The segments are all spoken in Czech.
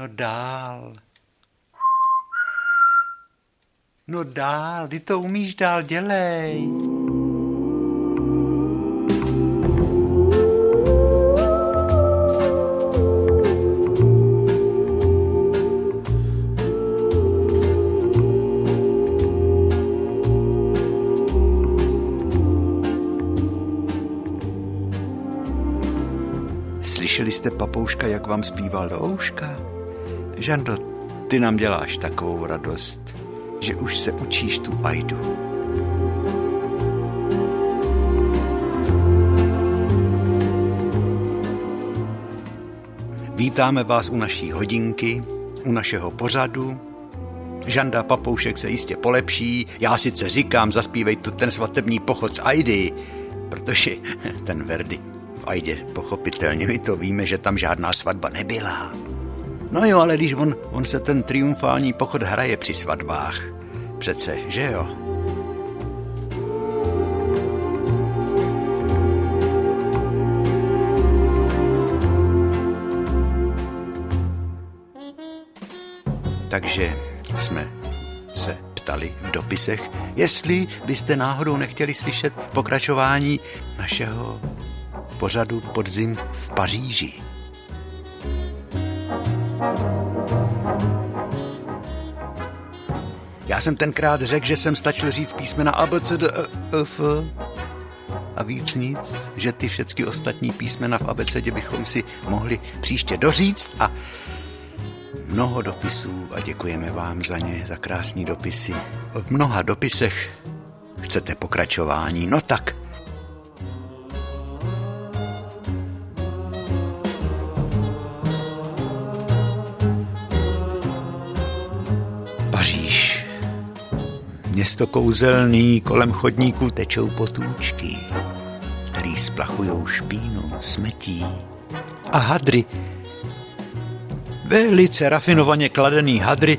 No dál. No dál, ty to umíš dál, dělej. Slyšeli jste papouška, jak vám zpíval do ouška? Žando, ty nám děláš takovou radost, že už se učíš tu ajdu. Vítáme vás u naší hodinky, u našeho pořadu. Žanda Papoušek se jistě polepší. Já sice říkám, zaspívej tu ten svatební pochod z Aidy, protože ten Verdi v Aidě pochopitelně my to víme, že tam žádná svatba nebyla. No jo, ale když on, on se ten triumfální pochod hraje při svatbách. Přece, že jo? Takže jsme se ptali v dopisech, jestli byste náhodou nechtěli slyšet pokračování našeho pořadu Podzim v Paříži. Já jsem tenkrát řekl, že jsem stačil říct písmena A, B, C, D, E, F a víc nic, že ty všechny ostatní písmena v abecedě bychom si mohli příště doříct a mnoho dopisů a děkujeme vám za ně, za krásní dopisy. V mnoha dopisech chcete pokračování, no tak Město kouzelný, kolem chodníků tečou potůčky, který splachujou špínu, smetí a hadry. Velice rafinovaně kladený hadry,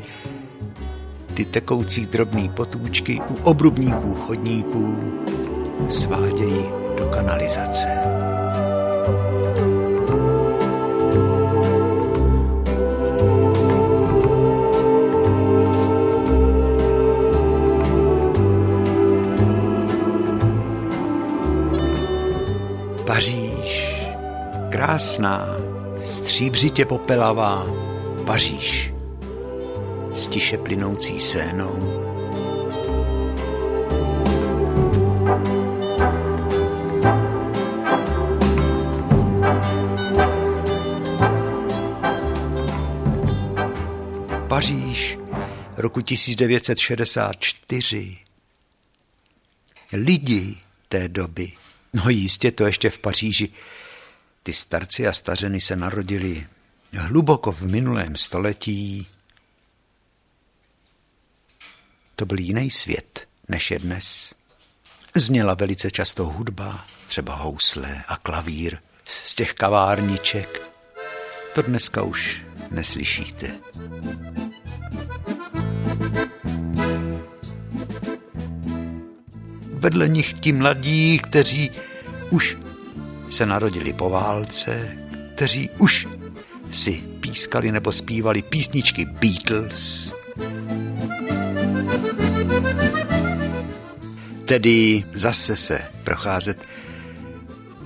ty tekoucí drobný potůčky u obrubníků chodníků svádějí do kanalizace. Krásná, stříbřitě popelavá Paříž, s tiše plynoucí sénou. Paříž roku 1964. Lidi té doby No jistě to ještě v Paříži. Ty starci a stařeny se narodili hluboko v minulém století. To byl jiný svět, než je dnes. Zněla velice často hudba, třeba housle a klavír z těch kavárniček. To dneska už neslyšíte. vedle nich ti mladí, kteří už se narodili po válce, kteří už si pískali nebo zpívali písničky Beatles. Tedy zase se procházet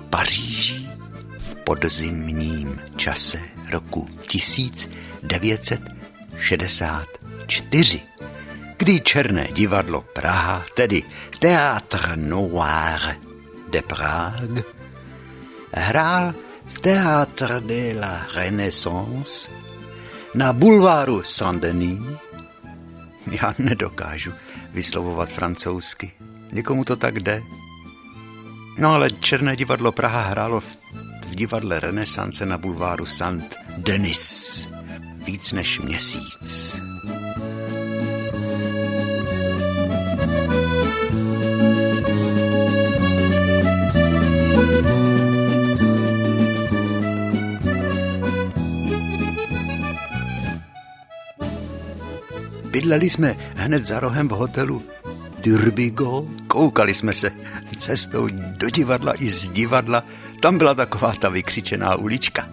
Paříží v podzimním čase roku 1964 kdy Černé divadlo Praha, tedy Théâtre Noir de Prague, hrál v Théâtre de la Renaissance na bulváru Saint-Denis. Já nedokážu vyslovovat francouzsky. Někomu to tak jde. No ale Černé divadlo Praha hrálo v, v divadle Renesance na bulváru Saint-Denis víc než měsíc. Bydleli jsme hned za rohem v hotelu Turbigo. Koukali jsme se cestou do divadla i z divadla. Tam byla taková ta vykřičená ulička.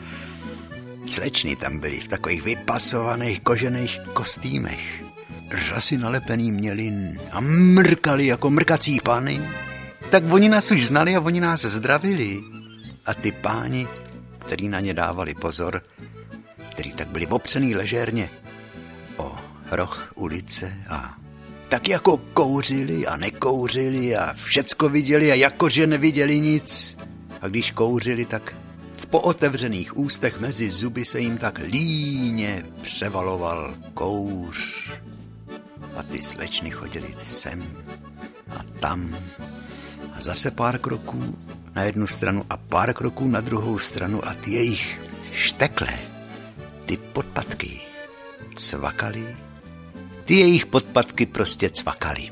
Slečny tam byly v takových vypasovaných kožených kostýmech. Řasy nalepený měli a mrkali jako mrkací pány. Tak oni nás už znali a oni nás zdravili. A ty páni, který na ně dávali pozor, který tak byli opřený ležérně o roh ulice a tak jako kouřili a nekouřili a všecko viděli a jakože neviděli nic. A když kouřili, tak v pootevřených ústech mezi zuby se jim tak líně převaloval kouř. A ty slečny chodili sem a tam a zase pár kroků na jednu stranu a pár kroků na druhou stranu a ty jejich štekle, ty podpatky cvakaly ty jejich podpatky prostě cvakaly.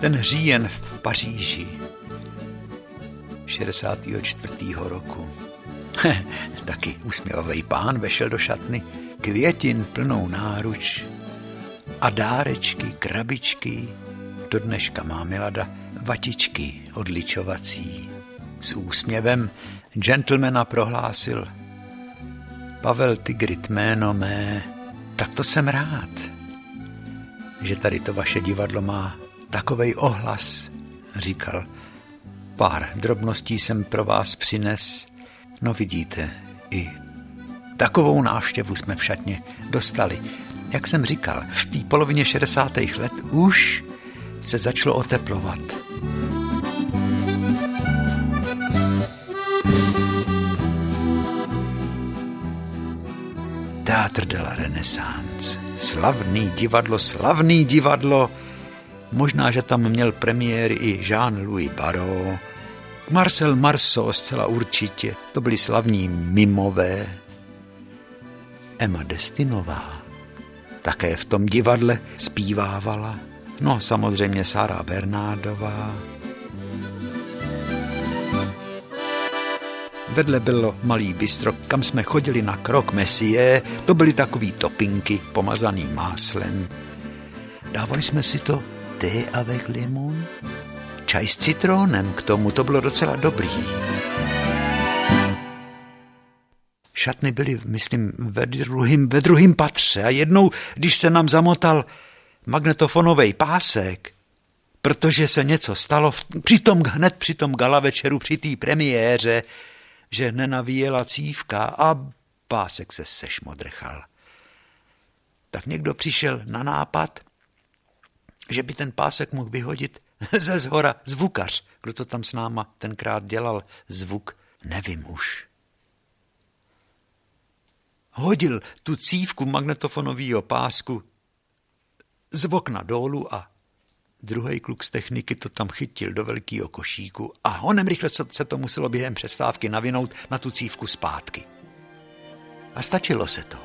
Ten říjen v Paříži 64. roku. Taky úsměvavý pán vešel do šatny, květin plnou náruč a dárečky, krabičky, do dneška má Milada vatičky odličovací. S úsměvem gentlemana prohlásil Pavel Tigrit jméno mé, tak to jsem rád, že tady to vaše divadlo má takovej ohlas, říkal. Pár drobností jsem pro vás přines, no vidíte, i takovou návštěvu jsme v šatně dostali. Jak jsem říkal, v té polovině 60. let už se začalo oteplovat. Teatr de la Renaissance. Slavný divadlo, slavný divadlo. Možná, že tam měl premiéry i Jean-Louis Barrault, Marcel Marceau zcela určitě. To byli slavní mimové. Emma Destinová také v tom divadle zpívávala. No samozřejmě Sara Bernádová. Vedle bylo malý bistro, kam jsme chodili na krok mesie. To byly takový topinky pomazaný máslem. Dávali jsme si to té avec limon, čaj s citrónem k tomu, to bylo docela dobrý. Šatny byly, myslím, ve druhým, ve druhým patře a jednou, když se nám zamotal magnetofonový pásek, protože se něco stalo v, při tom, hned při tom gala večeru, při té premiéře, že nenavíjela cívka a pásek se sešmodrchal. Tak někdo přišel na nápad, že by ten pásek mohl vyhodit ze zhora zvukař. Kdo to tam s náma tenkrát dělal zvuk, nevím už. Hodil tu cívku magnetofonového pásku z okna dolů a druhý kluk z techniky to tam chytil do velkého košíku a honem rychle se to muselo během přestávky navinout na tu cívku zpátky. A stačilo se to.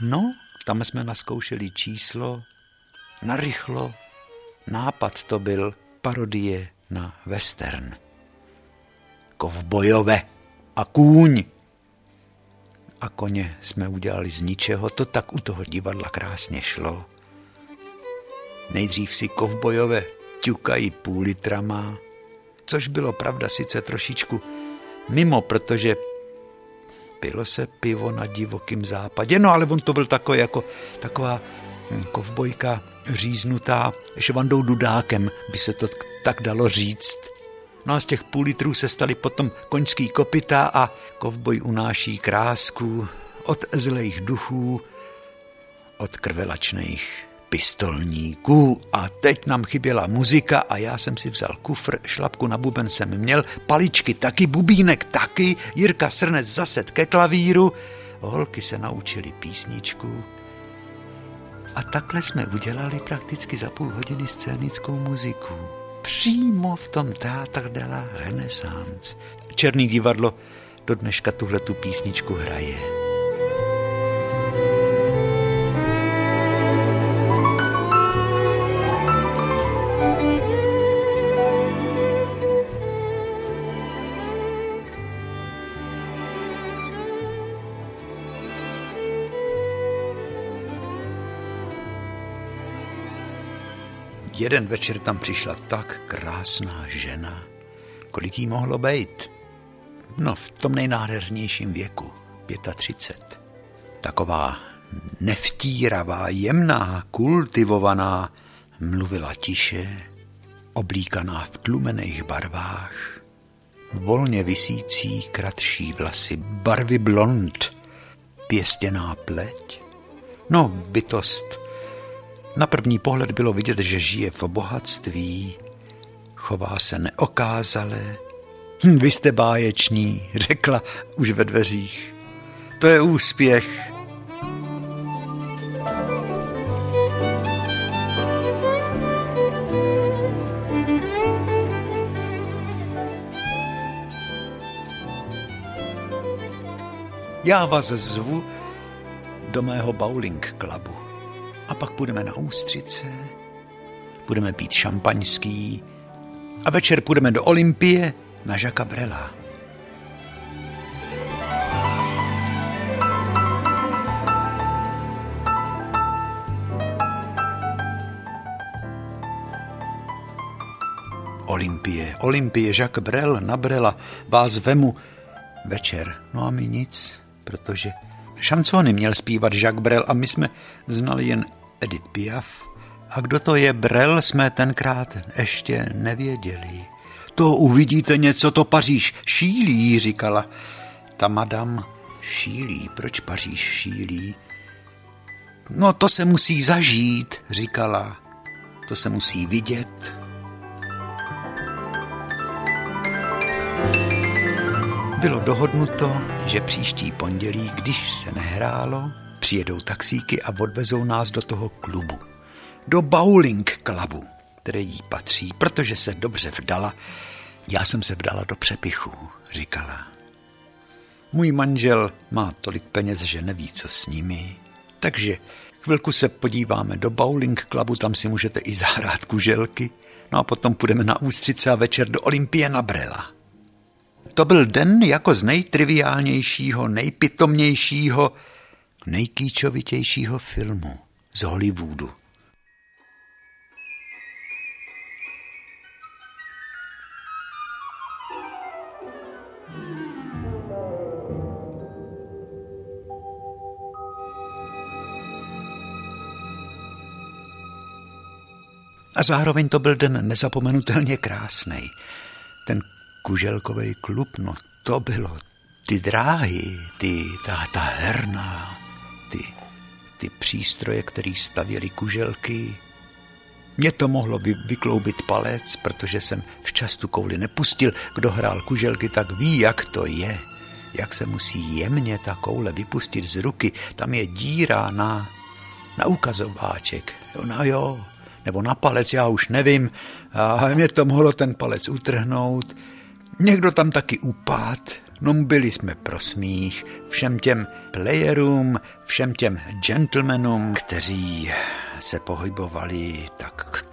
No, tam jsme naskoušeli číslo narychlo. Nápad to byl parodie na western. Kovbojové a kůň. A koně jsme udělali z ničeho, to tak u toho divadla krásně šlo. Nejdřív si kovbojové ťukají půl litrama, což bylo pravda sice trošičku mimo, protože pilo se pivo na divokém západě, no ale on to byl takový jako taková kovbojka říznutá Švandou Dudákem, by se to tak dalo říct. No a z těch půl litrů se staly potom koňský kopita a kovboj unáší krásku od zlejch duchů, od krvelačných pistolníků. A teď nám chyběla muzika a já jsem si vzal kufr, šlapku na buben jsem měl, paličky taky, bubínek taky, Jirka Srnec zase ke klavíru. Holky se naučili písničku, a takhle jsme udělali prakticky za půl hodiny scénickou muziku. Přímo v tom Teatr de la Renaissance. Černý divadlo do dneška tuhle tu písničku hraje. Jeden večer tam přišla tak krásná žena, kolik jí mohlo být. No, v tom nejnádhernějším věku, 35. Taková nevtíravá, jemná, kultivovaná, mluvila tiše, oblíkaná v tlumených barvách, volně visící kratší vlasy, barvy blond, pěstěná pleť. No, bytost. Na první pohled bylo vidět, že žije v bohatství, chová se neokázale. Hm, vy jste báječní, řekla už ve dveřích. To je úspěch. Já vás zvu do mého bowling klubu. A pak půjdeme na Ústřice, budeme pít šampaňský a večer půjdeme do Olympie na Žaka Brela. Olympie, Olympie, Jacques Brel, na Brela, vás vemu večer. No a my nic, protože šancony měl zpívat Jacques Brel a my jsme znali jen Edith Piaf. A kdo to je Brel, jsme tenkrát ještě nevěděli. To uvidíte něco, to Paříž šílí, říkala. Ta madam šílí, proč Paříž šílí? No to se musí zažít, říkala. To se musí vidět. Bylo dohodnuto, že příští pondělí, když se nehrálo, přijedou taxíky a odvezou nás do toho klubu. Do bowling klubu, který jí patří, protože se dobře vdala. Já jsem se vdala do přepichu, říkala. Můj manžel má tolik peněz, že neví, co s nimi. Takže chvilku se podíváme do bowling klubu, tam si můžete i zahrát kuželky. No a potom půjdeme na Ústřice a večer do Olympie na Brela. To byl den jako z nejtriviálnějšího, nejpitomnějšího, nejkýčovitějšího filmu z Hollywoodu. A zároveň to byl den nezapomenutelně krásný. Ten kuželkový klub, no to bylo ty dráhy, ty, ta, ta herna, ty přístroje, které stavěly kuželky. Mě to mohlo vy, vykloubit palec, protože jsem včas tu kouli nepustil. Kdo hrál kuželky, tak ví, jak to je. Jak se musí jemně ta koule vypustit z ruky. Tam je díra na, na ukazováček. No jo, nebo na palec, já už nevím. A mě to mohlo ten palec utrhnout. Někdo tam taky upát, no byli jsme pro smích všem těm playerům, všem těm gentlemanům, kteří se pohybovali tak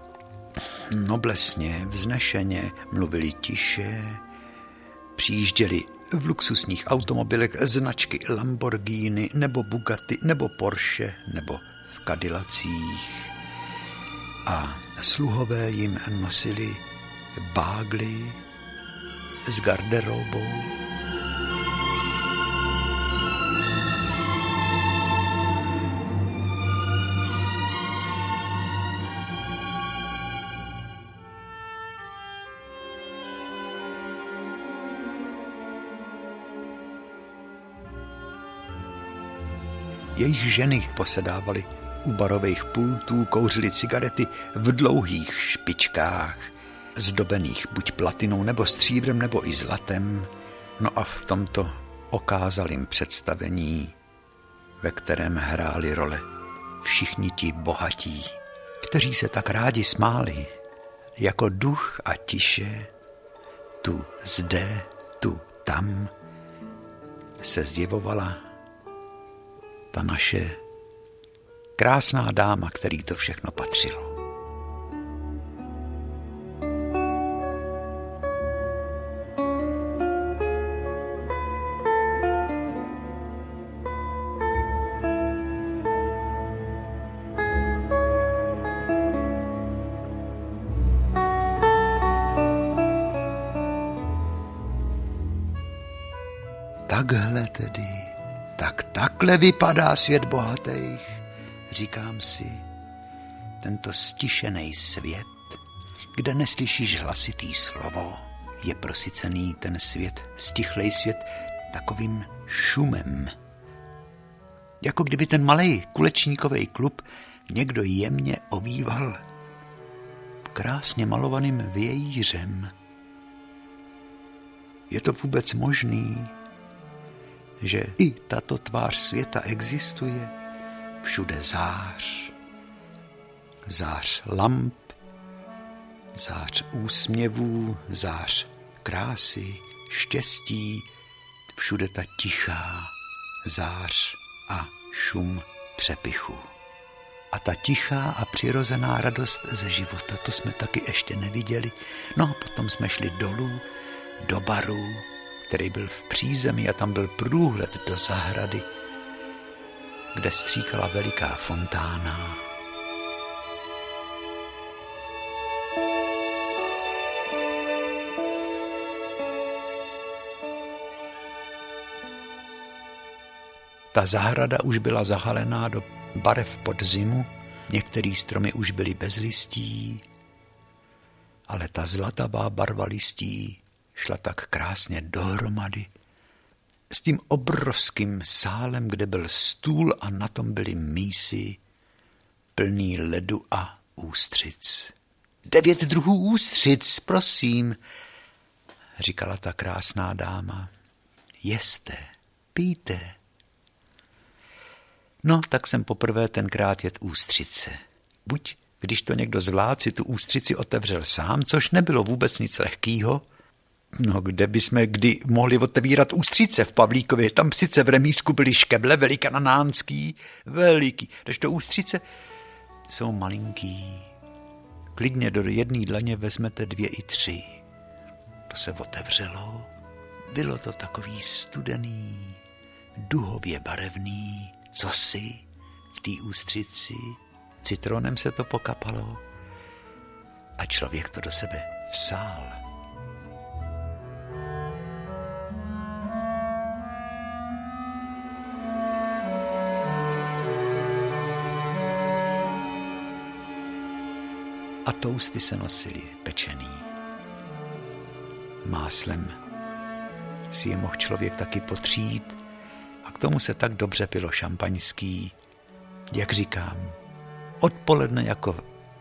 noblesně, vznešeně, mluvili tiše, přijížděli v luxusních automobilech značky Lamborghini nebo Bugatti nebo Porsche nebo v Cadillacích a sluhové jim nosili bágly s garderobou. Jejich ženy posedávaly u barových pultů, kouřili cigarety v dlouhých špičkách – zdobených buď platinou nebo stříbrem nebo i zlatem, no a v tomto okázalým představení, ve kterém hráli role všichni ti bohatí, kteří se tak rádi smáli, jako duch a tiše, tu zde, tu tam, se zjevovala ta naše krásná dáma, který to všechno patřilo. Takhle vypadá svět bohatých, říkám si. Tento stišený svět, kde neslyšíš hlasitý slovo, je prosycený ten svět, stichlej svět, takovým šumem. Jako kdyby ten malý kulečníkový klub někdo jemně ovýval krásně malovaným vějířem. Je to vůbec možný, že i tato tvář světa existuje? Všude zář, zář lamp, zář úsměvů, zář krásy, štěstí, všude ta tichá zář a šum přepichu. A ta tichá a přirozená radost ze života, to jsme taky ještě neviděli. No a potom jsme šli dolů, do baru, který byl v přízemí a tam byl průhled do zahrady, kde stříkala veliká fontána. Ta zahrada už byla zahalená do barev podzimu, některé stromy už byly bez listí, ale ta zlatavá barva listí šla tak krásně dohromady s tím obrovským sálem, kde byl stůl a na tom byly mísy plný ledu a ústřic. Devět druhů ústřic, prosím, říkala ta krásná dáma. Jeste, pijte. No, tak jsem poprvé tenkrát jet ústřice. Buď, když to někdo si tu ústřici otevřel sám, což nebylo vůbec nic lehkýho, No, kde bychom kdy mohli otevírat ústřice v Pavlíkově? Tam sice v remísku byly škeble velikanánský, veliký, když to ústřice jsou malinký. Klidně do jedné dlaně vezmete dvě i tři. To se otevřelo, bylo to takový studený, duhově barevný, cosi v té ústřici, citronem se to pokapalo a člověk to do sebe vsál. A tousty se nosily pečený. Máslem si je mohl člověk taky potřít a k tomu se tak dobře pilo šampaňský, jak říkám, odpoledne jako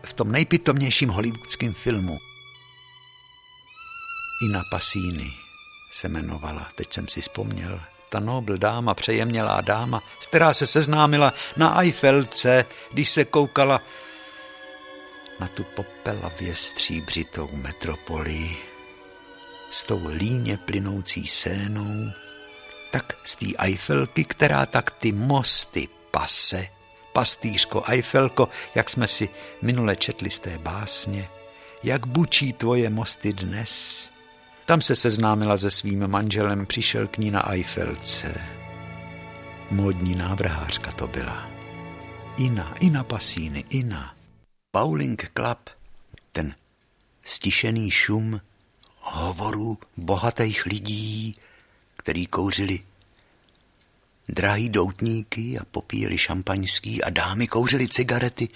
v tom nejpitomnějším hollywoodském filmu. Ina Pasíny se jmenovala, teď jsem si vzpomněl, ta nobl dáma, přejemnělá dáma, která se seznámila na Eiffelce, když se koukala na tu popelavě stříbřitou metropoli s tou líně plynoucí sénou, tak z té Eiffelky, která tak ty mosty pase, pastýřko Eiffelko, jak jsme si minule četli z té básně, jak bučí tvoje mosty dnes. Tam se seznámila se svým manželem, přišel k ní na Eiffelce. Módní návrhářka to byla. Ina, Ina Pasíny, Ina. Bowling Club, ten stišený šum hovorů bohatých lidí, který kouřili drahý doutníky a popíjeli šampaňský a dámy kouřili cigarety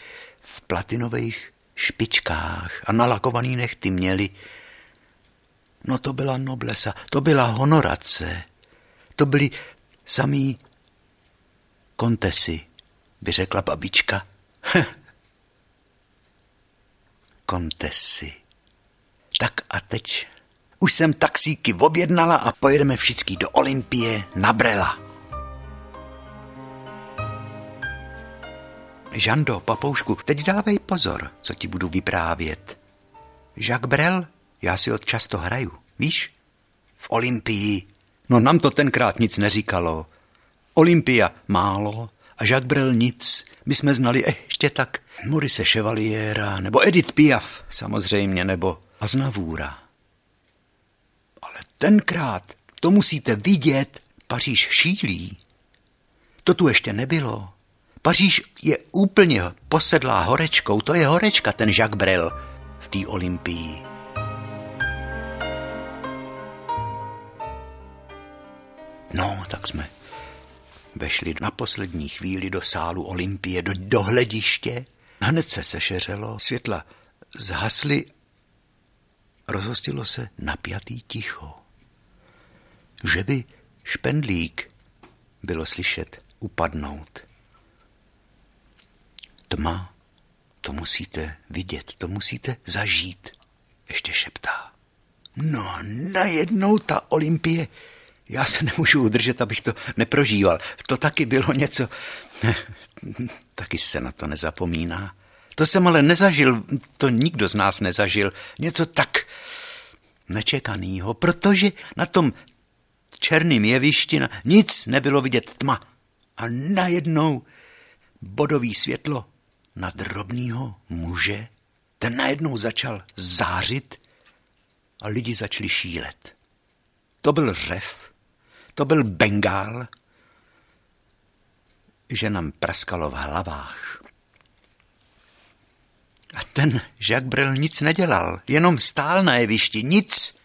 v platinových špičkách a nalakovaný nechty měli. No to byla noblesa, to byla honorace, to byly samý kontesy, by řekla babička. kontesy. Tak a teď už jsem taxíky objednala a pojedeme všichni do Olympie na Brela. Žando, papoušku, teď dávej pozor, co ti budu vyprávět. Jacques Brel, já si od často hraju, víš? V Olympii. No nám to tenkrát nic neříkalo. Olympia málo a Jacques Brel nic. My jsme znali ještě tak Morise Chevaliera, nebo Edith Piaf, samozřejmě, nebo Aznavůra. Ale tenkrát, to musíte vidět, Paříž šílí. To tu ještě nebylo. Paříž je úplně posedlá horečkou, to je horečka, ten Jacques Brel v té Olympii. No, Pak jsme vešli na poslední chvíli do sálu Olympie, do dohlediště. Hned se sešeřelo, světla zhasly, rozhostilo se napjatý ticho. Že by špendlík bylo slyšet upadnout. Tma, to musíte vidět, to musíte zažít, ještě šeptá. No, najednou ta Olympie, já se nemůžu udržet, abych to neprožíval. To taky bylo něco, taky se na to nezapomíná. To jsem ale nezažil, to nikdo z nás nezažil, něco tak nečekanýho, protože na tom černým jevišti nic nebylo vidět tma. A najednou bodový světlo na drobného muže, ten najednou začal zářit a lidi začali šílet. To byl řev, to byl bengál, že nám praskalo v hlavách. A ten Jacques Brel nic nedělal, jenom stál na jevišti, nic.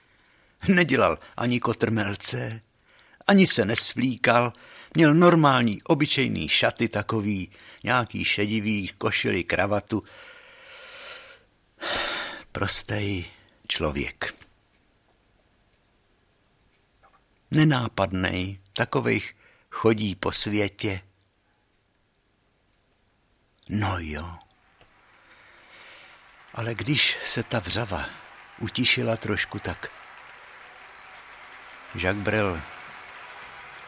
Nedělal ani kotrmelce, ani se nesvlíkal, měl normální, obyčejný šaty takový, nějaký šedivý košily, kravatu. Prostej člověk. Nenápadnej, takových chodí po světě. No jo. Ale když se ta vřava utišila trošku, tak Jacques Brel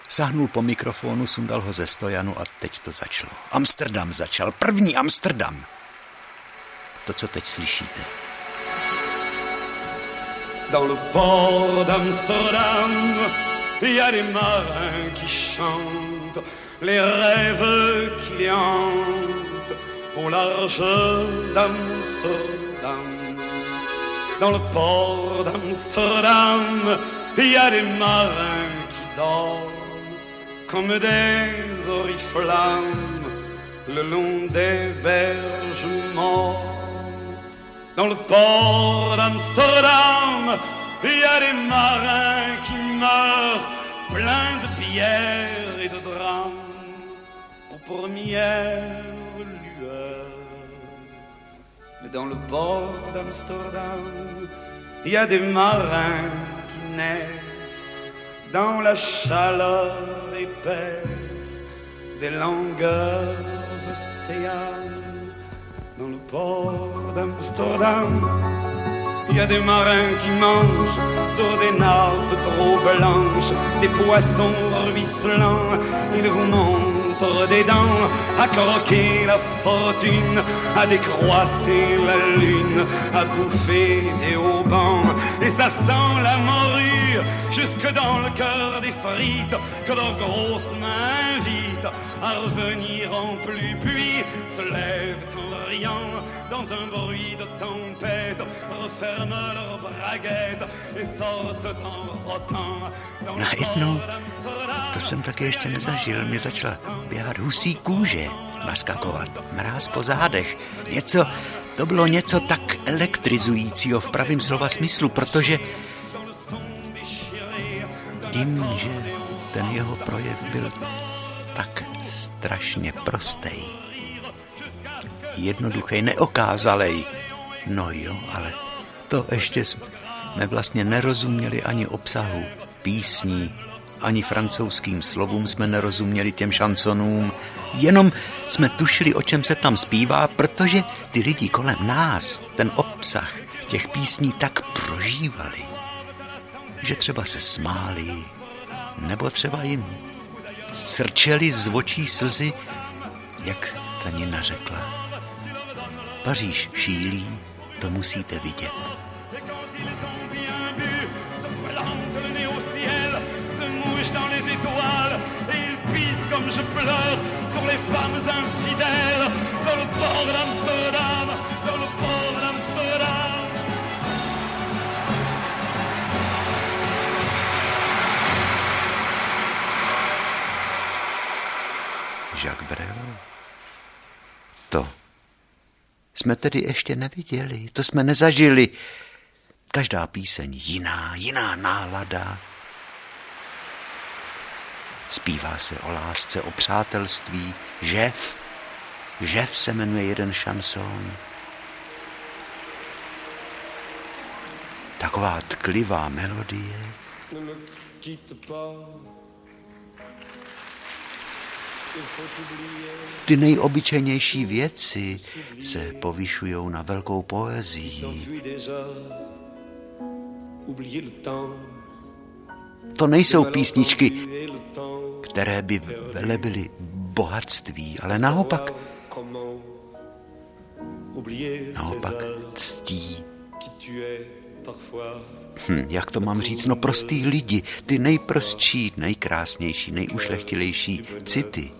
Sahnul po mikrofonu, sundal ho ze stojanu a teď to začalo. Amsterdam začal, první Amsterdam. To, co teď slyšíte. Dans le port d'Amsterdam, il y a des marins qui chantent les rêves qui les hantent au large d'Amsterdam. Dans le port d'Amsterdam, il y a des marins qui dorment comme des oriflammes le long des berges morts. Dans le port d'Amsterdam, il y a des marins qui meurent pleins de pierres et de drames aux premières dans le port d'Amsterdam, il y a des marins qui naissent dans la chaleur épaisse des longueurs océanes. Dans le port d'Amsterdam, il y a des marins qui mangent sur des nappes trop blanches, des poissons ruisselants. Ils vous des dents à croquer la fortune, à décroisser la lune, à bouffer des haubans. Et ça sent la morue jusque dans le cœur des frites que leurs grosses mains invitent à revenir en plus. Puis se lèvent en riant dans un bruit de tempête, referment leurs braguettes et sortent en rotant. Najednou, to jsem také ještě nezažil, mě začala běhat husí kůže, naskakovat, mráz po zádech, něco, to bylo něco tak elektrizujícího v pravém slova smyslu, protože tím, že ten jeho projev byl tak strašně prostej, jednoduchý, neokázalej. No jo, ale to ještě jsme vlastně nerozuměli ani obsahu písní, ani francouzským slovům jsme nerozuměli těm šansonům, jenom jsme tušili, o čem se tam zpívá, protože ty lidi kolem nás ten obsah těch písní tak prožívali že třeba se smáli, nebo třeba jim srčeli z očí slzy, jak ta Nina řekla. Paříž šílí, to musíte vidět. comme je pleure sur les femmes infidèles dans le port d'Amsterdam, Jacques Brel. To jsme tedy ještě neviděli, to jsme nezažili. Každá píseň jiná, jiná nálada. Zpívá se o lásce, o přátelství. Žev. Žev se jmenuje jeden šanson. Taková tklivá melodie. Ty nejobyčejnější věci se povyšují na velkou poezii. To nejsou písničky, které by velebily bohatství, ale naopak naopak ctí. Hm, jak to mám říct? No prostý lidi, ty nejprostší, nejkrásnější, nejušlechtilejší city.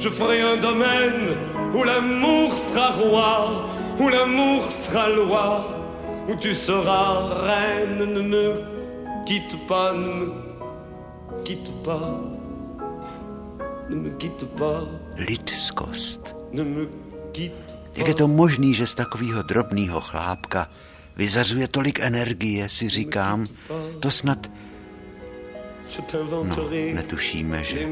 je ferai un domaine où l'amour sera roi, où l'amour sera loi, où tu seras reine. Ne me quitte pas, ne me quitte pas, ne me quitte pas. Lidskost. Ne me quitte Jak je to možný, že z takového drobného chlápka vyzařuje tolik energie, si říkám, to snad No, netušíme, že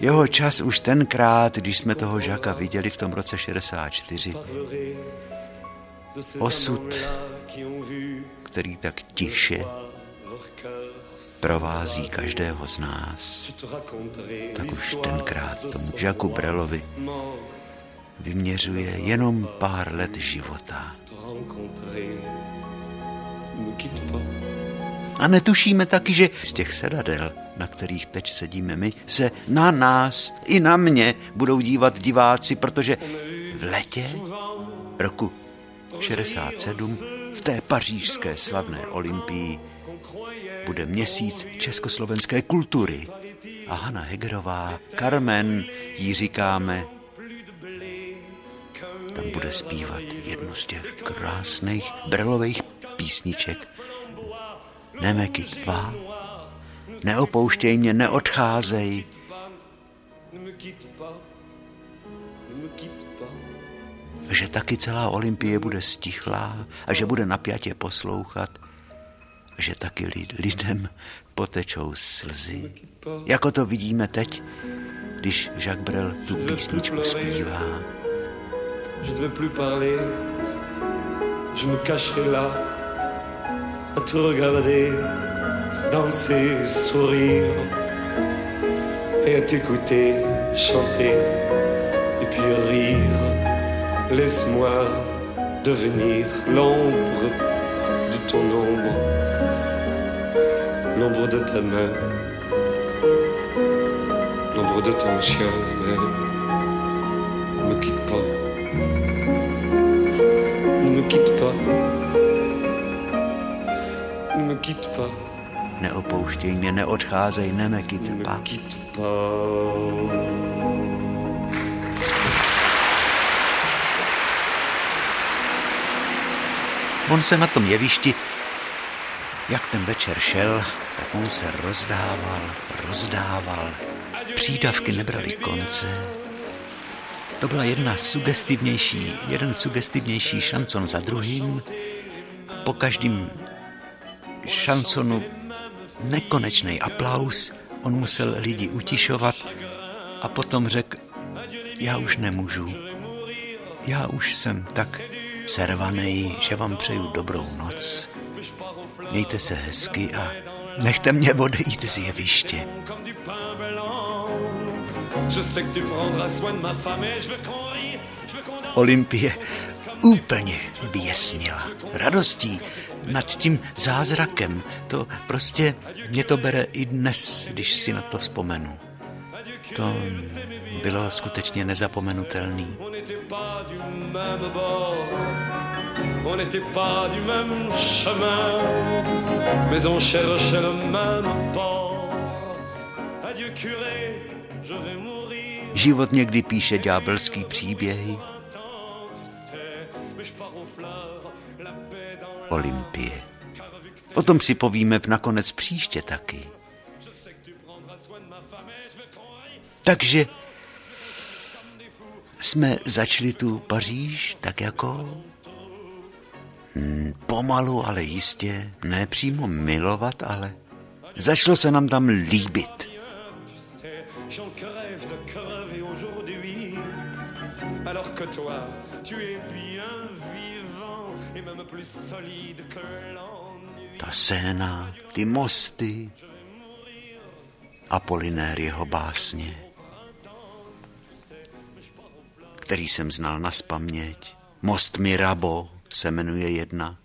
jeho čas už tenkrát, když jsme toho žáka viděli v tom roce 64, osud, který tak tiše provází každého z nás, tak už tenkrát tomu Žaku Brelovi vyměřuje jenom pár let života. A netušíme taky, že z těch sedadel, na kterých teď sedíme my, se na nás i na mě budou dívat diváci, protože v letě roku 67 v té pařížské slavné olympii bude měsíc československé kultury. A Hanna Hegerová, Carmen, jí říkáme, tam bude zpívat jednu z těch krásných brelových písniček, Nemeky tvá, neopouštěj mě, neodcházej. Že taky celá Olympie bude stichlá a že bude napjatě poslouchat, že taky lidem potečou slzy. Jako to vidíme teď, když Jacques Brel tu písničku zpívá. Je ne plus parler, je me cacherai là à te regarder, danser, sourire et à t'écouter chanter et puis rire. Laisse-moi devenir l'ombre de ton ombre, l'ombre de ta main, l'ombre de ton chien. ne pas. Neopouštěj mě, neodcházej, ne me quitte pas. On se na tom jevišti, jak ten večer šel, tak on se rozdával, rozdával. Přídavky nebrali konce. To byla jedna sugestivnější, jeden sugestivnější šancon za druhým. A po každým šansonu nekonečný aplaus, on musel lidi utišovat a potom řekl, já už nemůžu, já už jsem tak servanej, že vám přeju dobrou noc. Mějte se hezky a nechte mě odejít z jeviště. Olympie úplně běsnila radostí nad tím zázrakem. To prostě mě to bere i dnes, když si na to vzpomenu. To bylo skutečně nezapomenutelný. On n'était pas du même chemin, mais on cherchait le même port. Život někdy píše ďábelský příběhy. Olympie. O tom si povíme nakonec příště taky. Takže jsme začali tu Paříž tak jako hmm, pomalu, ale jistě, ne přímo milovat, ale začalo se nám tam líbit. Ta scéna, ty mosty, Apolinér jeho básně který jsem znal na spaměť. Most Mirabo se jmenuje jedna.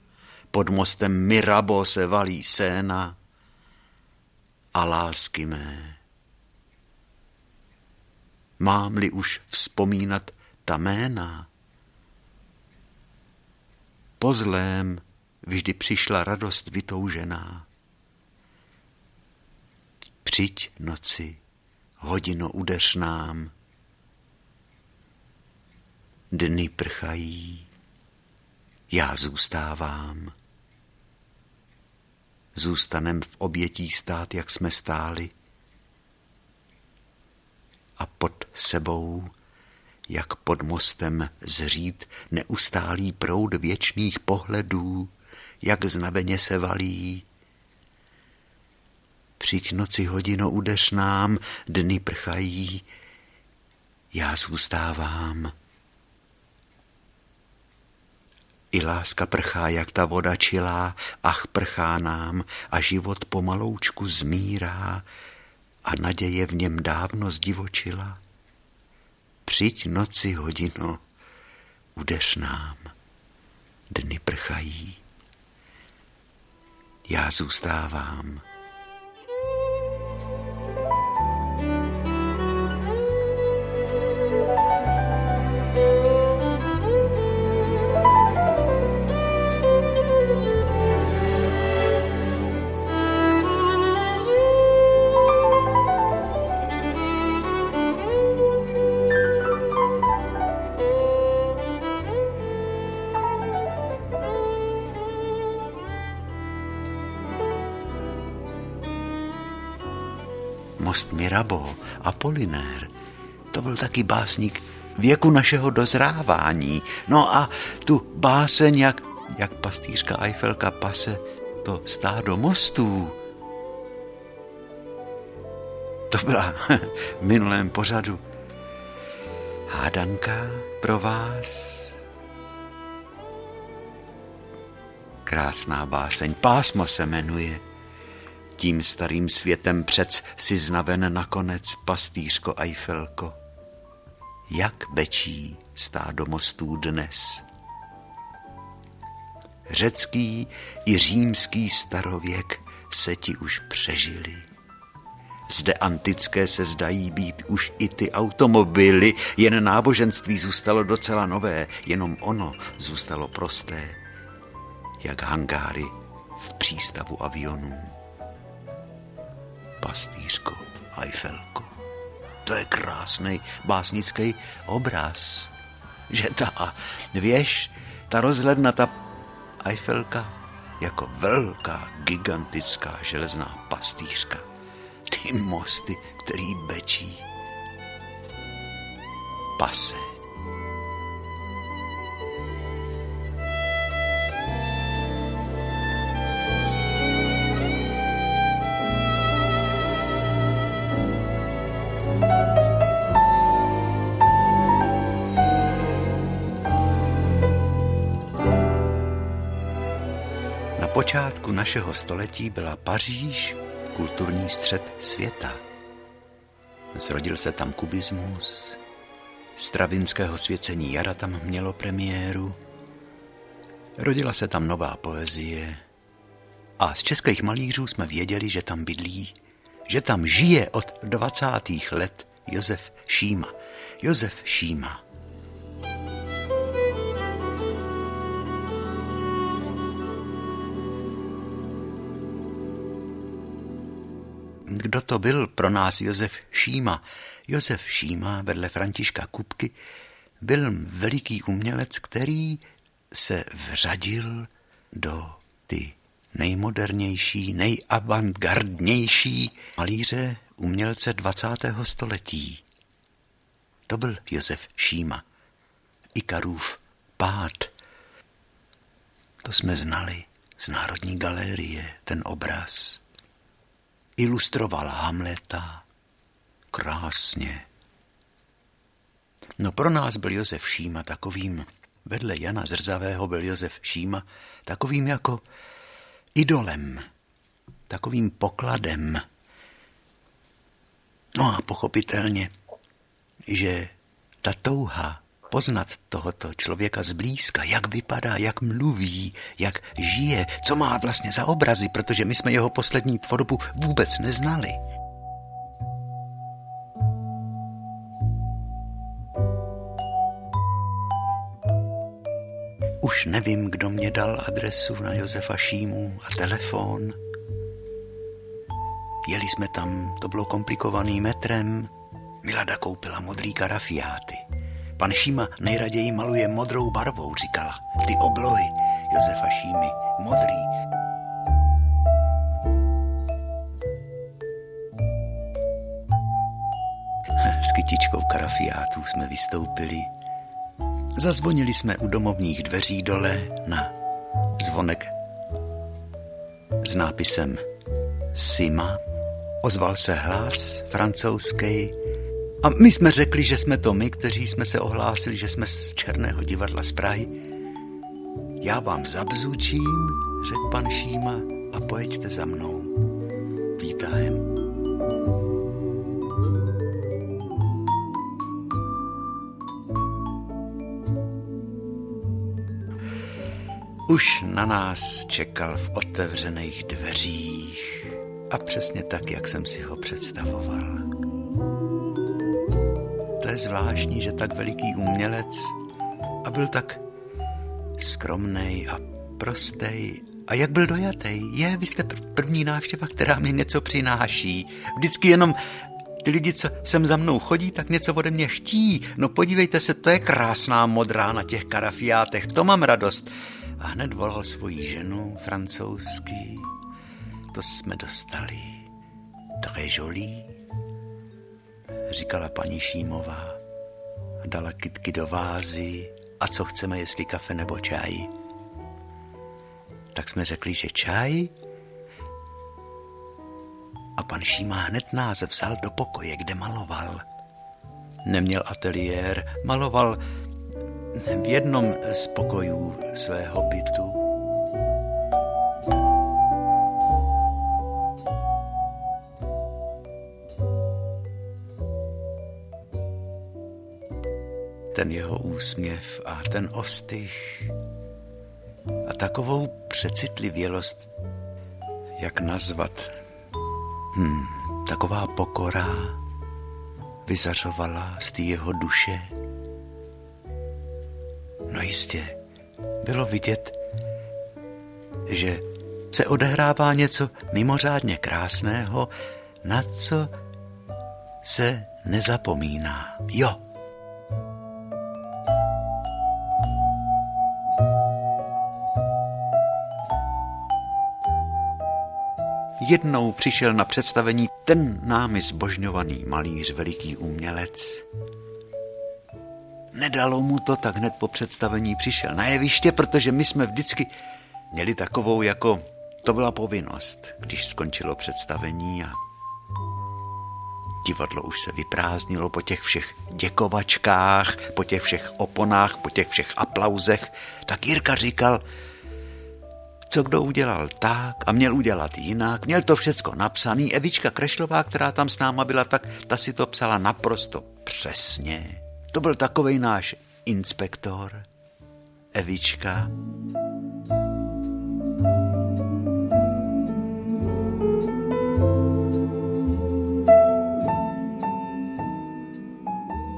Pod mostem Mirabo se valí séna a lásky mé. Mám-li už vzpomínat ta jména? Po zlém vždy přišla radost vytoužená. Přijď noci, hodino udeř nám, Dny prchají, já zůstávám. Zůstanem v obětí stát, jak jsme stáli. A pod sebou, jak pod mostem zřít neustálý proud věčných pohledů, jak znaveně se valí. Přijď noci hodino udeř nám, dny prchají, já zůstávám. I láska prchá, jak ta voda čilá, ach prchá nám a život pomaloučku zmírá a naděje v něm dávno zdivočila. Přijď noci hodino, udeř nám, dny prchají. Já zůstávám Apolinér, to byl taky básník věku našeho dozrávání. No a tu báseň, jak, jak pastýřka Eiffelka pase to stádo mostů, to byla v minulém pořadu hádanka pro vás. Krásná báseň, pásmo se jmenuje. Tím starým světem přec si znaven nakonec pastýřko Eiffelko. Jak bečí stádo mostů dnes. Řecký i římský starověk se ti už přežili. Zde antické se zdají být už i ty automobily, jen náboženství zůstalo docela nové, jenom ono zůstalo prosté, jak hangáry v přístavu avionů pastýřko, Eiffelko. To je krásný básnický obraz. Že ta věž, ta rozhledna, ta Eiffelka, jako velká, gigantická železná pastýřka. Ty mosty, který bečí. Pase. Počátku našeho století byla Paříž kulturní střed světa. Zrodil se tam kubismus, stravinského svěcení jara tam mělo premiéru, rodila se tam nová poezie a z českých malířů jsme věděli, že tam bydlí, že tam žije od 20. let Josef Šíma. Josef Šíma kdo to byl pro nás Josef Šíma. Josef Šíma vedle Františka Kupky byl veliký umělec, který se vřadil do ty nejmodernější, nejavantgardnější malíře umělce 20. století. To byl Josef Šíma. Ikarův pád. To jsme znali z Národní galerie, ten obraz. Ilustroval Hamleta krásně. No pro nás byl Josef Šíma takovým, vedle Jana Zrzavého byl Josef Šíma takovým jako idolem, takovým pokladem. No a pochopitelně, že ta touha poznat tohoto člověka zblízka, jak vypadá, jak mluví, jak žije, co má vlastně za obrazy, protože my jsme jeho poslední tvorbu vůbec neznali. Už nevím, kdo mě dal adresu na Josefa Šímu a telefon. Jeli jsme tam, to bylo komplikovaný metrem. Milada koupila modrý karafiáty. Pan Šíma nejraději maluje modrou barvou, říkala. Ty oblohy Josefa Šímy, modrý. S kytičkou karafiátů jsme vystoupili Zazvonili jsme u domovních dveří dole na zvonek s nápisem Sima. Ozval se hlas francouzský a my jsme řekli, že jsme to my, kteří jsme se ohlásili, že jsme z Černého divadla z Prahy. Já vám zabzučím, řekl pan Šíma, a pojďte za mnou. Výtahem. Už na nás čekal v otevřených dveřích a přesně tak, jak jsem si ho představoval. Je zvláštní, že tak veliký umělec a byl tak skromný a prostý. A jak byl dojatý? Je, vy jste první návštěva, která mě něco přináší. Vždycky jenom ty lidi, co sem za mnou chodí, tak něco ode mě chtí. No podívejte se, to je krásná modrá na těch karafiátech, to mám radost a hned volal svoji ženu francouzsky. To jsme dostali. Très joli, říkala paní Šímová. Dala kytky do vázy. A co chceme, jestli kafe nebo čaj? Tak jsme řekli, že čaj. A pan Šíma hned nás vzal do pokoje, kde maloval. Neměl ateliér, maloval v jednom z pokojů svého bytu. Ten jeho úsměv a ten ostych a takovou přecitlivělost, jak nazvat, hmm, taková pokora vyzařovala z té jeho duše No jistě, bylo vidět, že se odehrává něco mimořádně krásného, na co se nezapomíná. Jo. Jednou přišel na představení ten námi zbožňovaný malíř, veliký umělec, nedalo mu to, tak hned po představení přišel na jeviště, protože my jsme vždycky měli takovou jako, to byla povinnost, když skončilo představení a divadlo už se vyprázdnilo po těch všech děkovačkách, po těch všech oponách, po těch všech aplauzech, tak Jirka říkal, co kdo udělal tak a měl udělat jinak. Měl to všecko napsaný. Evička Krešlová, která tam s náma byla, tak ta si to psala naprosto přesně. To byl takový náš inspektor, Evička.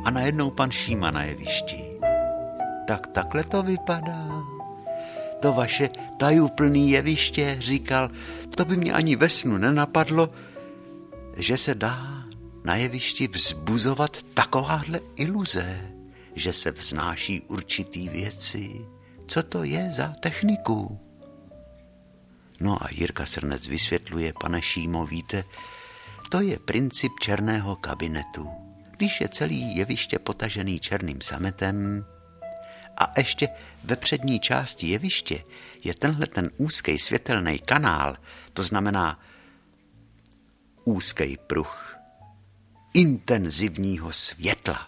A najednou pan Šíma na jevišti. Tak takhle to vypadá. To vaše tajuplný jeviště, říkal, to by mě ani ve snu nenapadlo, že se dá na jevišti vzbuzovat takováhle iluze, že se vznáší určitý věci. Co to je za techniku? No a Jirka Srnec vysvětluje, pane Šímo, víte, to je princip černého kabinetu. Když je celý jeviště potažený černým sametem a ještě ve přední části jeviště je tenhle ten úzký světelný kanál, to znamená úzký pruh intenzivního světla.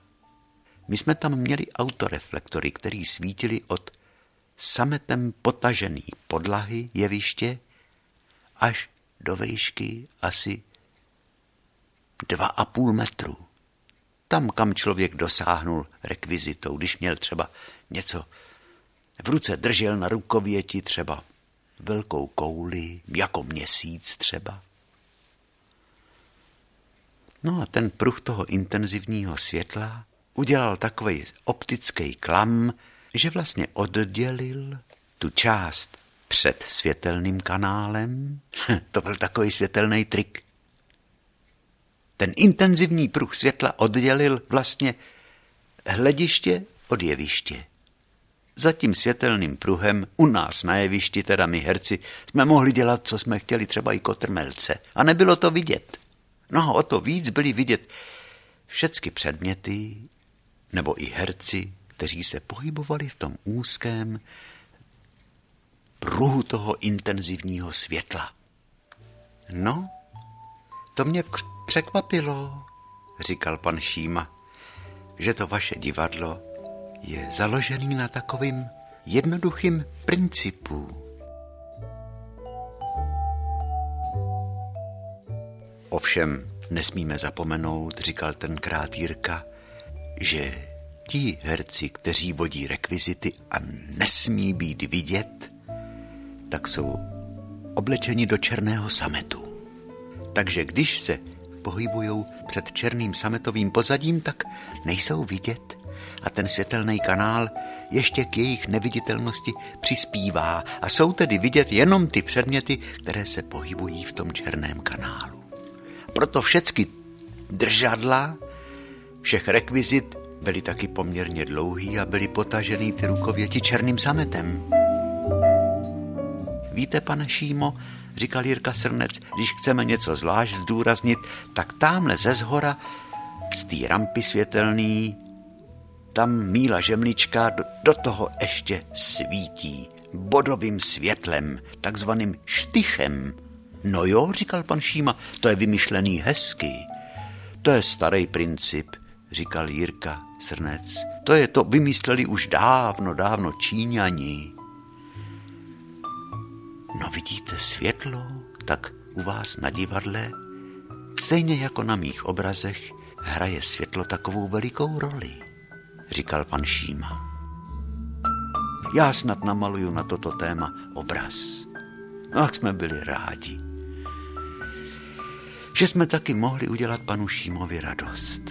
My jsme tam měli autoreflektory, které svítily od sametem potažený podlahy jeviště až do vejšky asi dva a půl metru. Tam, kam člověk dosáhnul rekvizitou, když měl třeba něco v ruce držel na rukověti třeba velkou kouli, jako měsíc třeba. No a ten pruh toho intenzivního světla udělal takový optický klam, že vlastně oddělil tu část před světelným kanálem. to byl takový světelný trik. Ten intenzivní pruh světla oddělil vlastně hlediště od jeviště. Za tím světelným pruhem u nás na jevišti, teda my herci, jsme mohli dělat, co jsme chtěli, třeba i kotrmelce. A nebylo to vidět. No o to víc byly vidět všechny předměty, nebo i herci, kteří se pohybovali v tom úzkém pruhu toho intenzivního světla. No, to mě překvapilo, říkal pan Šíma, že to vaše divadlo je založený na takovým jednoduchým principu. Ovšem nesmíme zapomenout, říkal tenkrát Jirka, že ti herci, kteří vodí rekvizity a nesmí být vidět, tak jsou oblečeni do černého sametu. Takže když se pohybují před černým sametovým pozadím, tak nejsou vidět a ten světelný kanál ještě k jejich neviditelnosti přispívá a jsou tedy vidět jenom ty předměty, které se pohybují v tom černém kanálu. Proto všechny držadla všech rekvizit byly taky poměrně dlouhý a byly potažený ty rukověti černým sametem. Víte, pane Šímo, říkal Jirka Srnec, když chceme něco zvlášť zdůraznit, tak tamhle ze zhora, z té rampy světelný, tam míla žemlička do, do toho ještě svítí bodovým světlem, takzvaným štychem. No jo, říkal pan Šíma, to je vymyšlený hezky. To je starý princip, říkal Jirka Srnec. To je to, vymysleli už dávno, dávno Číňani. No vidíte světlo, tak u vás na divadle, stejně jako na mých obrazech, hraje světlo takovou velikou roli, říkal pan Šíma. Já snad namaluju na toto téma obraz. No, jak jsme byli rádi. Že jsme taky mohli udělat panu Šímovi radost.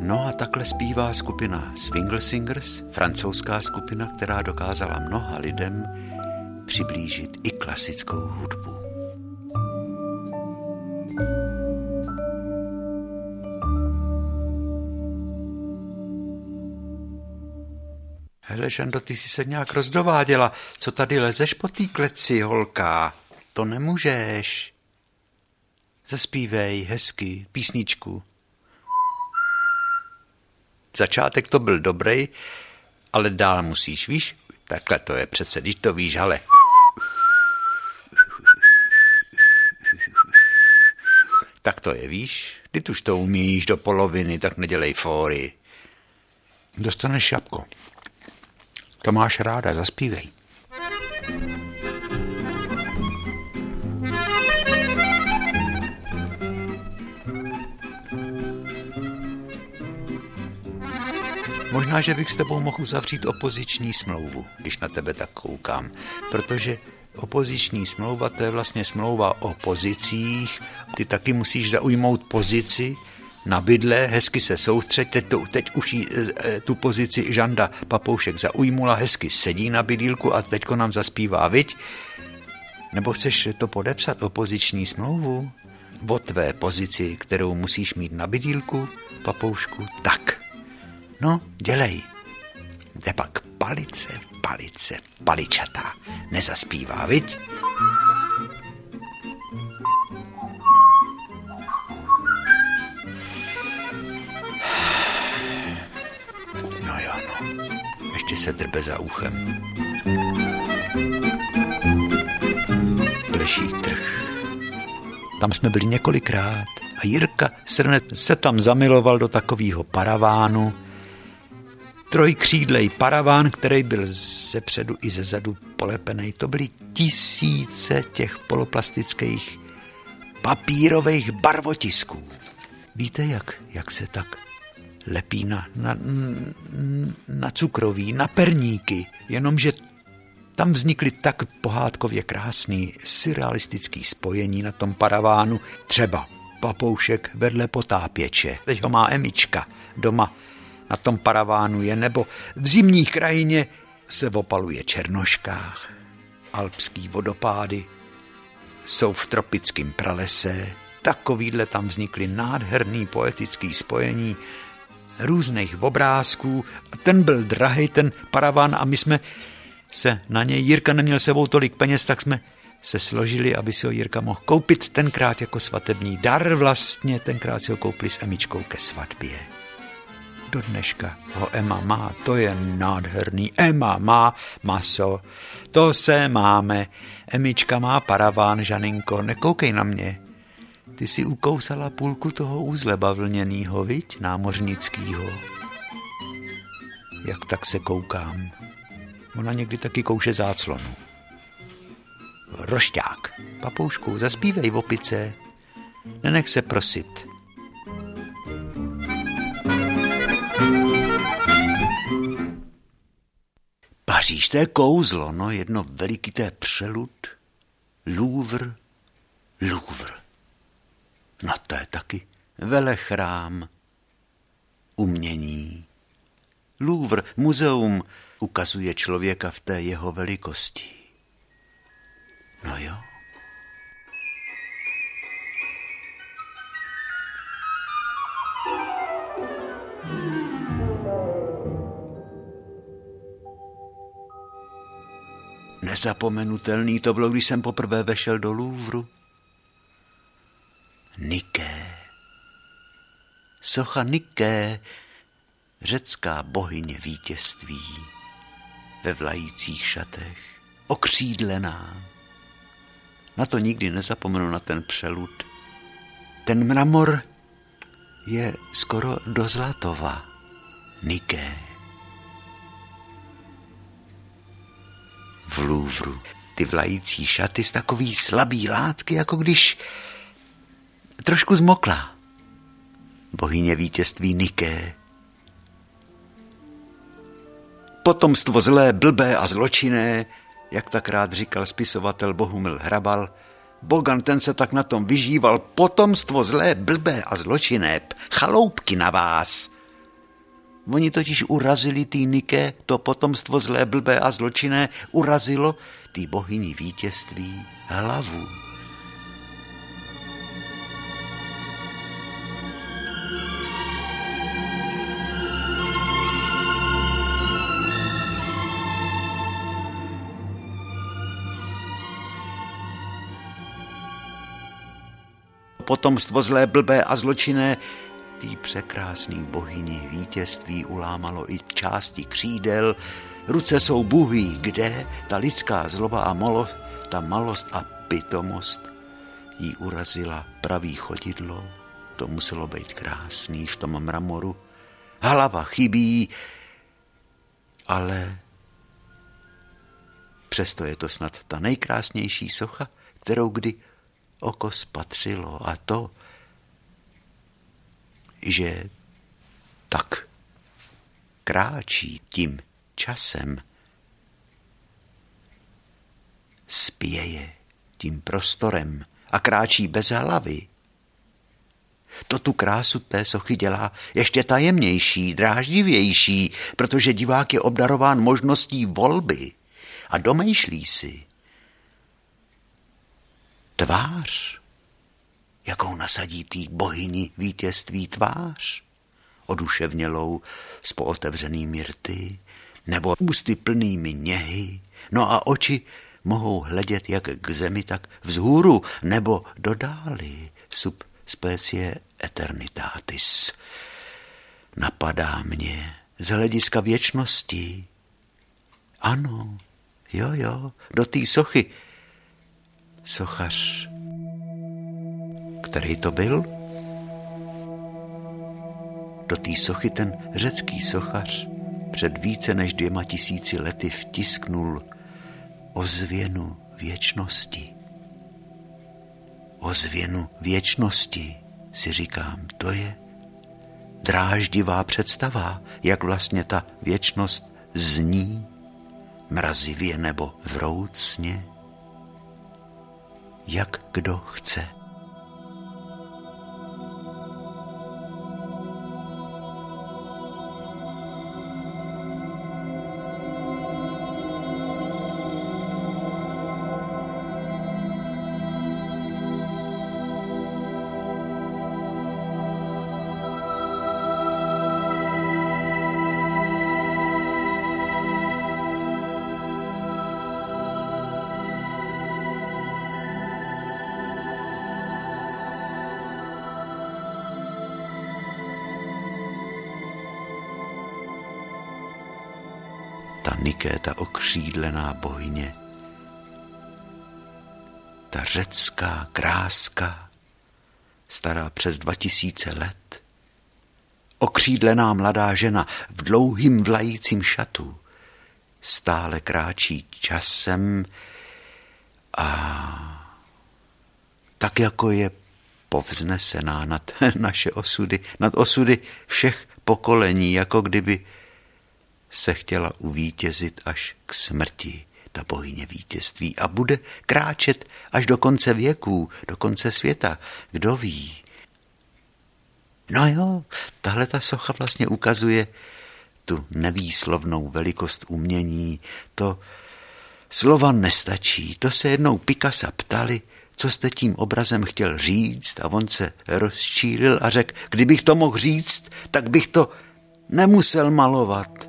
No a takhle zpívá skupina Swingle Singers, francouzská skupina, která dokázala mnoha lidem přiblížit i klasickou hudbu. Hele, Žando, ty jsi se nějak rozdováděla. Co tady lezeš po té kleci, holka? To nemůžeš. Zaspívej hezky písničku. Začátek to byl dobrý, ale dál musíš, víš? Takhle to je přece, když to víš, ale... Tak to je, víš? Ty už to umíš do poloviny, tak nedělej fóry. Dostaneš šapko. To máš ráda, zaspívej. Možná, že bych s tebou mohl uzavřít opoziční smlouvu, když na tebe tak koukám, protože opoziční smlouva to je vlastně smlouva o pozicích. Ty taky musíš zaujmout pozici na bydle, hezky se soustřeď, teď, to, teď už jí, e, tu pozici Žanda Papoušek zaujmula, hezky sedí na bydílku a teďko nám zaspívá, viď? Nebo chceš to podepsat, opoziční smlouvu? O tvé pozici, kterou musíš mít na bydílku, papoušku, tak. No, dělej. Jde pak palice, palice, paličata. Nezaspívá, viď? No jo, no. Ještě se drbe za uchem. Pleší trh. Tam jsme byli několikrát a Jirka Srnet se tam zamiloval do takového paravánu, trojkřídlej paraván, který byl ze předu i ze zadu polepený. To byly tisíce těch poloplastických papírových barvotisků. Víte, jak, jak se tak lepí na, na, na cukroví, na perníky, jenomže tam vznikly tak pohádkově krásný surrealistický spojení na tom paravánu. Třeba papoušek vedle potápěče, teď ho má Emička doma na tom paravánu je, nebo v zimní krajině se opaluje černoškách, alpský vodopády jsou v tropickém pralese, takovýhle tam vznikly nádherný poetický spojení různých obrázků. Ten byl drahý, ten paraván, a my jsme se na něj, Jirka neměl sebou tolik peněz, tak jsme se složili, aby si ho Jirka mohl koupit tenkrát jako svatební dar vlastně, tenkrát si ho koupili s Emičkou ke svatbě. Do dneška ho Emma má, to je nádherný. Emma má maso, to se máme. Emička má paraván, Žaninko, nekoukej na mě. Ty si ukousala půlku toho úzle bavlněnýho, viď, námořnickýho. Jak tak se koukám. Ona někdy taky kouše záclonu. Rošťák, papoušku, zaspívej v opice. Nenech se prosit. Paříž, to je kouzlo, no, jedno veliký to je přelud. Louvre, Louvre. No to je taky velechrám, umění. Louvre, muzeum, ukazuje člověka v té jeho velikosti. No jo. Nezapomenutelný to bylo, když jsem poprvé vešel do Louvru. Niké. Socha Niké, řecká bohyně vítězství ve vlajících šatech, okřídlená. Na to nikdy nezapomenu, na ten přelud. Ten mramor je skoro do zlatova. Niké. V Louvru ty vlající šaty z takový slabý látky, jako když trošku zmokla. Bohyně vítězství Niké Potomstvo zlé, blbé a zločinné, jak tak rád říkal spisovatel Bohumil Hrabal, Bogan ten se tak na tom vyžíval, potomstvo zlé, blbé a zločinné, chaloupky na vás. Oni totiž urazili tý Nike, to potomstvo zlé, blbé a zločinné, urazilo tý bohyni vítězství hlavu. potomstvo zlé, blbé a zločinné, tý překrásný bohyni vítězství ulámalo i části křídel, ruce jsou buhý, kde ta lidská zloba a molost, ta malost a pitomost jí urazila pravý chodidlo, to muselo být krásný v tom mramoru. Hlava chybí, ale přesto je to snad ta nejkrásnější socha, kterou kdy oko spatřilo a to, že tak kráčí tím časem, spěje tím prostorem a kráčí bez hlavy. To tu krásu té sochy dělá ještě tajemnější, dráždivější, protože divák je obdarován možností volby a domýšlí si. Tvář, jakou nasadí tý bohyni vítězství tvář, oduševnělou s pootevřenými rty, nebo ústy plnými něhy, no a oči mohou hledět jak k zemi, tak vzhůru, nebo do dály, sub specie eternitatis. Napadá mě z hlediska věčnosti. Ano, jo, jo, do té sochy. Sochař, který to byl? Do té sochy ten řecký sochař před více než dvěma tisíci lety vtisknul ozvěnu věčnosti. Ozvěnu věčnosti, si říkám, to je dráždivá představa, jak vlastně ta věčnost zní, mrazivě nebo vroucně, jak kdo chce. Nikéta okřídlená bohyně, ta řecká kráska, stará přes dva tisíce let, okřídlená mladá žena v dlouhým vlajícím šatu, stále kráčí časem a tak jako je povznesená nad naše osudy, nad osudy všech pokolení, jako kdyby se chtěla uvítězit až k smrti, ta bohyně vítězství, a bude kráčet až do konce věků, do konce světa. Kdo ví? No jo, tahle ta socha vlastně ukazuje tu nevýslovnou velikost umění, to slova nestačí, to se jednou Picasso ptali, co jste tím obrazem chtěl říct a on se rozčílil a řekl, kdybych to mohl říct, tak bych to nemusel malovat.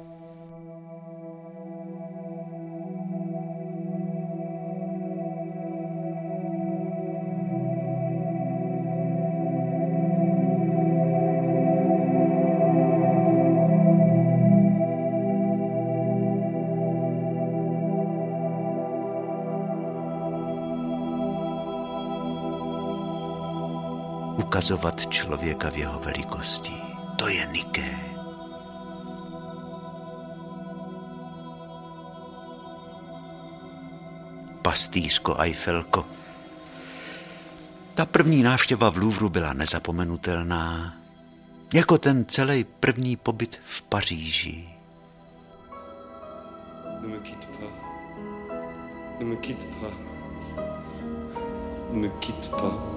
Ukazovat člověka v jeho velikosti. To je Niké. Pastýřko Eiffelko. Ta první návštěva v Louvru byla nezapomenutelná, jako ten celý první pobyt v Paříži. Ne me quitte pas. Ne me quitte pas. Ne me quitte pas.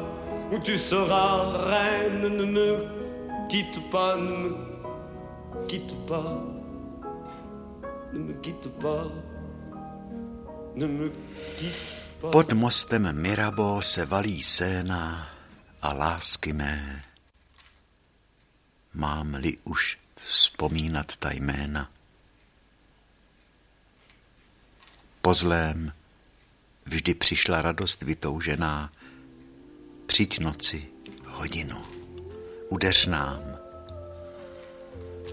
où tu seras reine, ne me quitte pas, ne me quitte pas, ne me quitte pas, ne me quitte pas. Pod mostem Mirabo se valí séna a lásky mé. Mám-li už vzpomínat ta jména. Po zlém vždy přišla radost vytoužená, Přijď noci hodinu, udeř nám.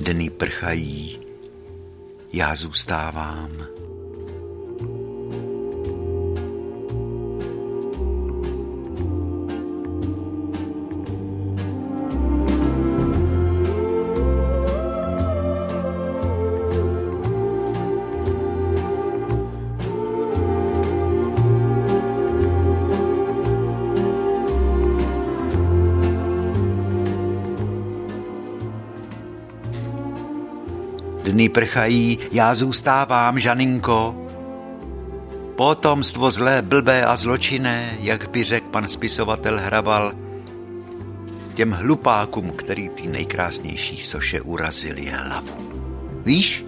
Dny prchají, já zůstávám. Dny prchají, já zůstávám, Žaninko. Potomstvo zlé, blbé a zločinné, jak by řekl pan spisovatel Hrabal, těm hlupákům, který ty nejkrásnější soše urazili hlavu. Víš?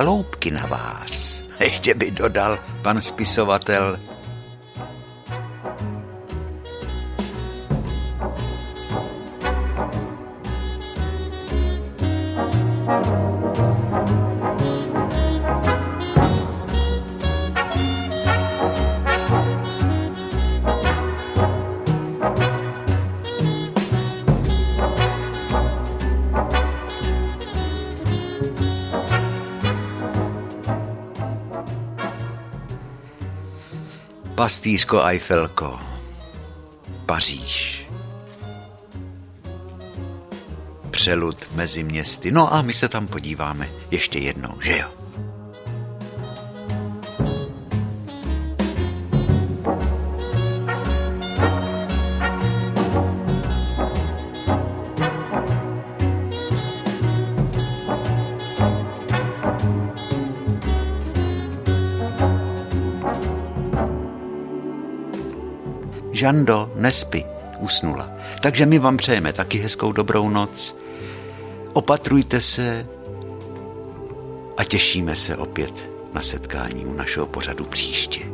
Chaloupky na vás. Ještě by dodal pan spisovatel. Pastýřko Eiffelko, Paříž. Přelud mezi městy. No a my se tam podíváme ještě jednou, že jo? Žando, nespi, usnula. Takže my vám přejeme taky hezkou dobrou noc. Opatrujte se a těšíme se opět na setkání u našeho pořadu příště.